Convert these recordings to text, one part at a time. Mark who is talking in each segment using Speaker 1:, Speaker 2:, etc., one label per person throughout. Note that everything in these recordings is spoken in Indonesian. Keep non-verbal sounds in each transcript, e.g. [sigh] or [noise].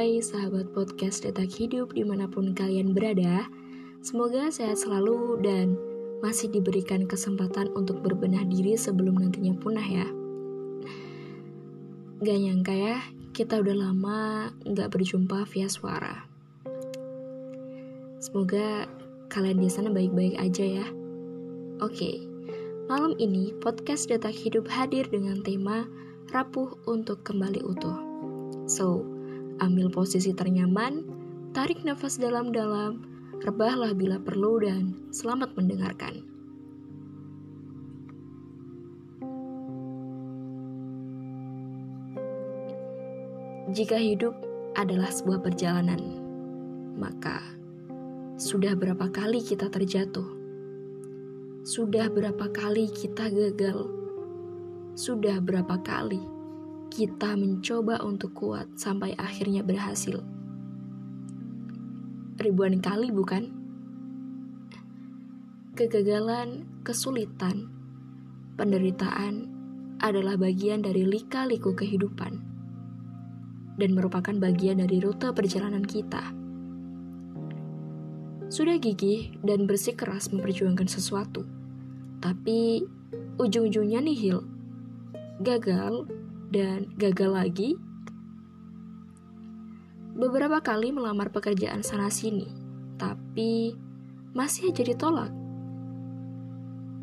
Speaker 1: Hai sahabat podcast Detak Hidup di mana pun kalian berada. Semoga sehat selalu dan masih diberikan kesempatan untuk berbenah diri sebelum nantinya punah ya. Gak nyangka ya, kita udah lama gak berjumpa via suara. Semoga kalian di sana baik-baik aja ya. Oke, malam ini podcast Detak Hidup hadir dengan tema Rapuh untuk kembali utuh. So, ambil posisi ternyaman, tarik nafas dalam-dalam, rebahlah bila perlu dan selamat mendengarkan. Jika hidup adalah sebuah perjalanan, maka sudah berapa kali kita terjatuh? Sudah berapa kali kita gagal? Sudah berapa kali kita mencoba untuk kuat sampai akhirnya berhasil. Ribuan kali, bukan? Kegagalan, kesulitan, penderitaan adalah bagian dari lika-liku kehidupan dan merupakan bagian dari rute perjalanan kita. Sudah gigih dan bersikeras memperjuangkan sesuatu, tapi ujung-ujungnya nihil, gagal, dan gagal lagi. Beberapa kali melamar pekerjaan sana-sini, tapi masih aja ditolak.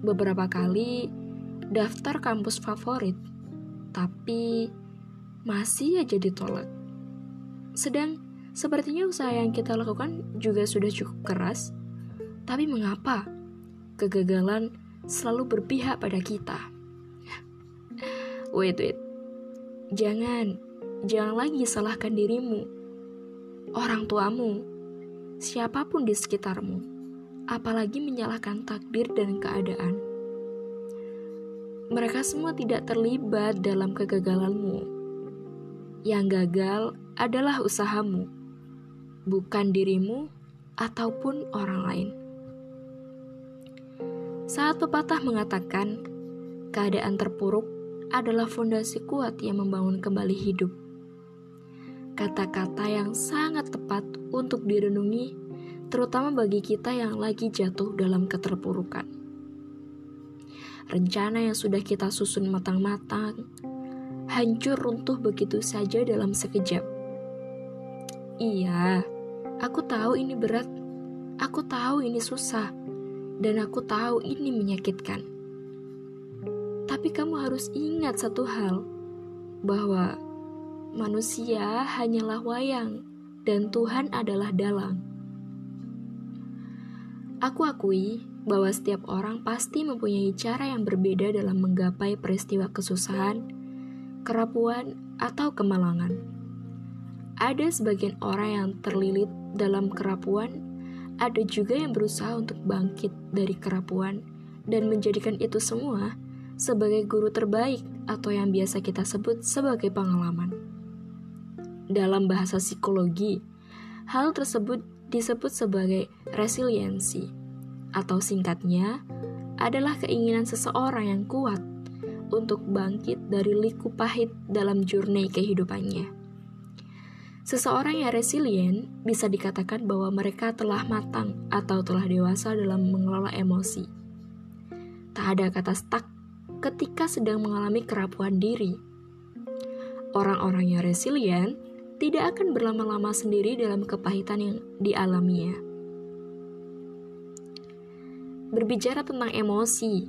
Speaker 1: Beberapa kali daftar kampus favorit, tapi masih aja ditolak. Sedang sepertinya usaha yang kita lakukan juga sudah cukup keras, tapi mengapa kegagalan selalu berpihak pada kita? [laughs] wait, wait. Jangan, jangan lagi salahkan dirimu, orang tuamu, siapa pun di sekitarmu, apalagi menyalahkan takdir dan keadaan. Mereka semua tidak terlibat dalam kegagalanmu. Yang gagal adalah usahamu, bukan dirimu ataupun orang lain. Saat pepatah mengatakan keadaan terpuruk adalah fondasi kuat yang membangun kembali hidup. Kata-kata yang sangat tepat untuk direnungi, terutama bagi kita yang lagi jatuh dalam keterpurukan. Rencana yang sudah kita susun matang-matang hancur runtuh begitu saja dalam sekejap. Iya, aku tahu ini berat, aku tahu ini susah, dan aku tahu ini menyakitkan tapi kamu harus ingat satu hal, bahwa manusia hanyalah wayang dan Tuhan adalah dalang. Aku akui bahwa setiap orang pasti mempunyai cara yang berbeda dalam menggapai peristiwa kesusahan, kerapuan, atau kemalangan. Ada sebagian orang yang terlilit dalam kerapuan, ada juga yang berusaha untuk bangkit dari kerapuan dan menjadikan itu semua sebagai guru terbaik atau yang biasa kita sebut sebagai pengalaman. Dalam bahasa psikologi, hal tersebut disebut sebagai resiliensi, atau singkatnya adalah keinginan seseorang yang kuat untuk bangkit dari liku pahit dalam journey kehidupannya. Seseorang yang resilient bisa dikatakan bahwa mereka telah matang atau telah dewasa dalam mengelola emosi. Tak ada kata stuck ketika sedang mengalami kerapuhan diri. Orang-orang yang resilient tidak akan berlama-lama sendiri dalam kepahitan yang dialaminya. Berbicara tentang emosi,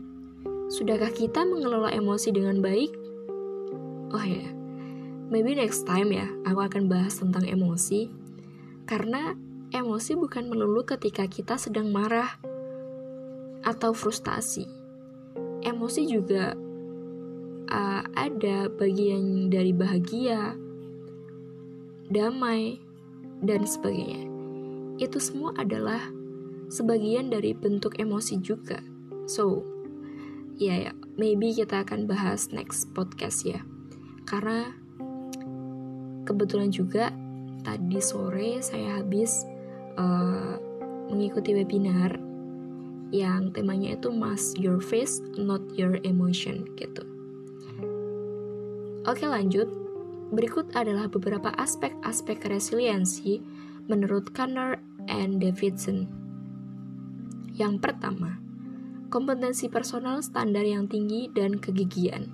Speaker 1: sudahkah kita mengelola emosi dengan baik? Oh ya, yeah. maybe next time ya, aku akan bahas tentang emosi. Karena emosi bukan melulu ketika kita sedang marah atau frustasi emosi juga uh, ada bagian dari bahagia, damai, dan sebagainya. Itu semua adalah sebagian dari bentuk emosi juga. So, ya, yeah, maybe kita akan bahas next podcast ya. Karena kebetulan juga tadi sore saya habis uh, mengikuti webinar yang temanya itu mask your face, not your emotion gitu. Oke lanjut. berikut adalah beberapa aspek-aspek resiliensi menurut Kanner and Davidson. Yang pertama, kompetensi personal standar yang tinggi dan kegigihan.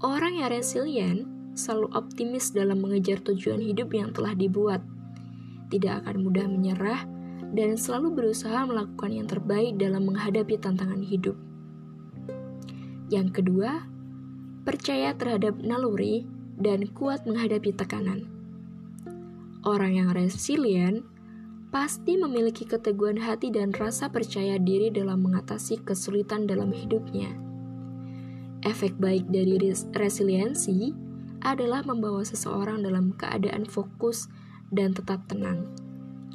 Speaker 1: Orang yang resilient selalu optimis dalam mengejar tujuan hidup yang telah dibuat, tidak akan mudah menyerah, dan selalu berusaha melakukan yang terbaik dalam menghadapi tantangan hidup. Yang kedua, percaya terhadap naluri dan kuat menghadapi tekanan. Orang yang resilient pasti memiliki keteguhan hati dan rasa percaya diri dalam mengatasi kesulitan dalam hidupnya. Efek baik dari resiliensi adalah membawa seseorang dalam keadaan fokus dan tetap tenang.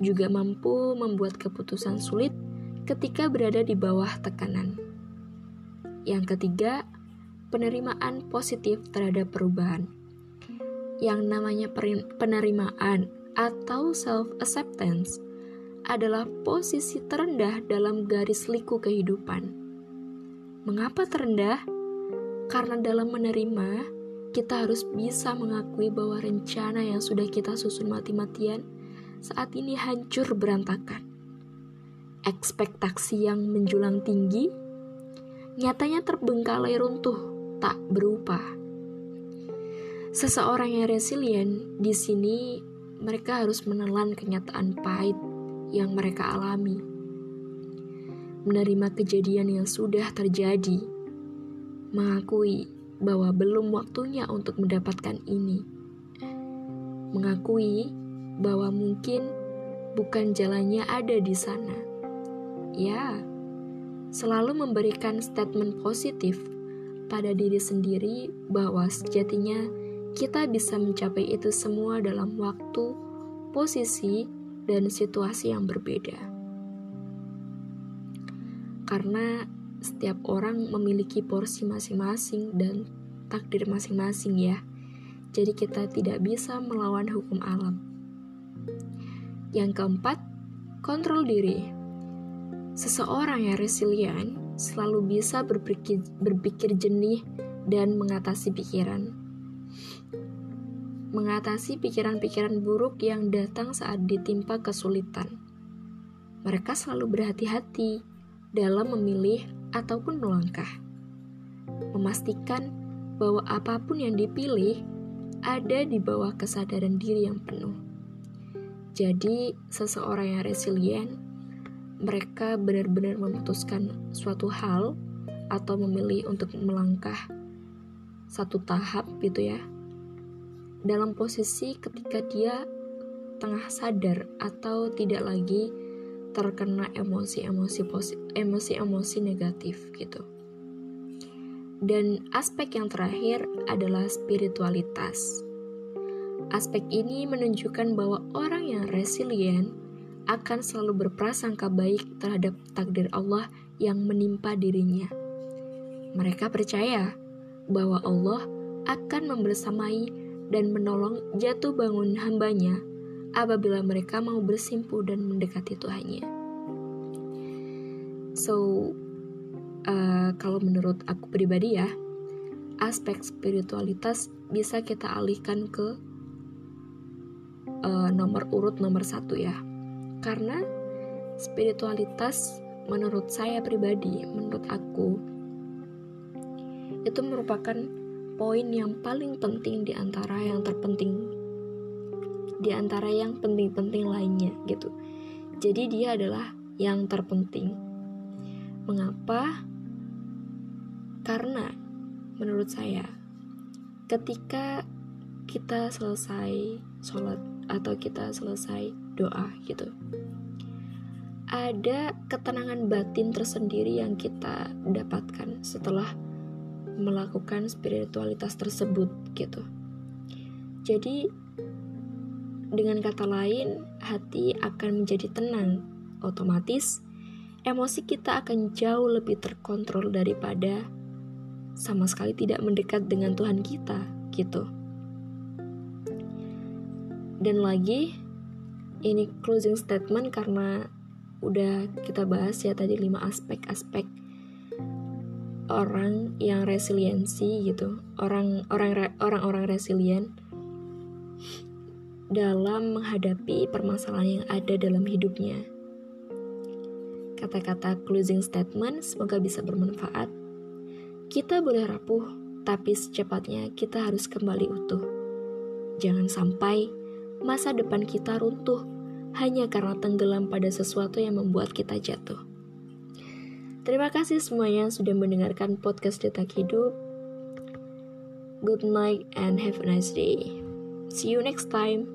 Speaker 1: Juga mampu membuat keputusan sulit ketika berada di bawah tekanan. Yang ketiga, penerimaan positif terhadap perubahan. Yang namanya penerimaan atau self-acceptance adalah posisi terendah dalam garis liku kehidupan. Mengapa terendah? Karena dalam menerima, kita harus bisa mengakui bahwa rencana yang sudah kita susun mati-matian saat ini hancur berantakan. Ekspektasi yang menjulang tinggi nyatanya terbengkalai runtuh tak berupa. Seseorang yang resilient di sini mereka harus menelan kenyataan pahit yang mereka alami. Menerima kejadian yang sudah terjadi, mengakui bahwa belum waktunya untuk mendapatkan ini. Mengakui bahwa mungkin bukan jalannya ada di sana. Ya, selalu memberikan statement positif pada diri sendiri bahwa sejatinya kita bisa mencapai itu semua dalam waktu, posisi, dan situasi yang berbeda. Karena setiap orang memiliki porsi masing-masing dan takdir masing-masing ya. Jadi kita tidak bisa melawan hukum alam. Yang keempat, kontrol diri. Seseorang yang resilient selalu bisa berpikir, berpikir jernih dan mengatasi pikiran. Mengatasi pikiran-pikiran buruk yang datang saat ditimpa kesulitan. Mereka selalu berhati-hati dalam memilih ataupun melangkah. Memastikan bahwa apa pun yang dipilih ada di bawah kesadaran diri yang penuh. Jadi, seseorang yang resilient mereka benar-benar memutuskan suatu hal atau memilih untuk melangkah satu tahap gitu ya dalam posisi ketika dia tengah sadar atau tidak lagi terkena emosi-emosi emosi-emosi negatif gitu. Dan aspek yang terakhir adalah spiritualitas. Aspek ini menunjukkan bahwa orang yang resilient akan selalu berprasangka baik terhadap takdir Allah yang menimpa dirinya. Mereka percaya bahwa Allah akan membersamai dan menolong jatuh bangun hambanya apabila mereka mau bersimpu dan mendekati Tuhannya. So, uh, kalau menurut aku pribadi ya, aspek spiritualitas bisa kita alihkan ke uh, nomor urut nomor satu ya karena spiritualitas menurut saya pribadi, menurut aku itu merupakan poin yang paling penting di antara yang terpenting di antara yang penting-penting lainnya gitu. Jadi dia adalah yang terpenting. Mengapa? Karena menurut saya ketika kita selesai sholat atau kita selesai doa gitu ada ketenangan batin tersendiri yang kita dapatkan setelah melakukan spiritualitas tersebut gitu. Jadi dengan kata lain, hati akan menjadi tenang. Otomatis emosi kita akan jauh lebih terkontrol daripada sama sekali tidak mendekat dengan Tuhan kita gitu. Dan lagi ini closing statement karena udah kita bahas ya tadi lima aspek-aspek orang yang resiliensi gitu, orang orang orang-orang resilient dalam menghadapi permasalahan yang ada dalam hidupnya. Kata-kata closing statement semoga bisa bermanfaat. Kita boleh rapuh, tapi secepatnya kita harus kembali utuh. Jangan sampai masa depan kita runtuh hanya karena tenggelam pada sesuatu yang membuat kita jatuh. Terima kasih semuanya sudah mendengarkan podcast Detak Hidup. Good night and have a nice day. See you next time.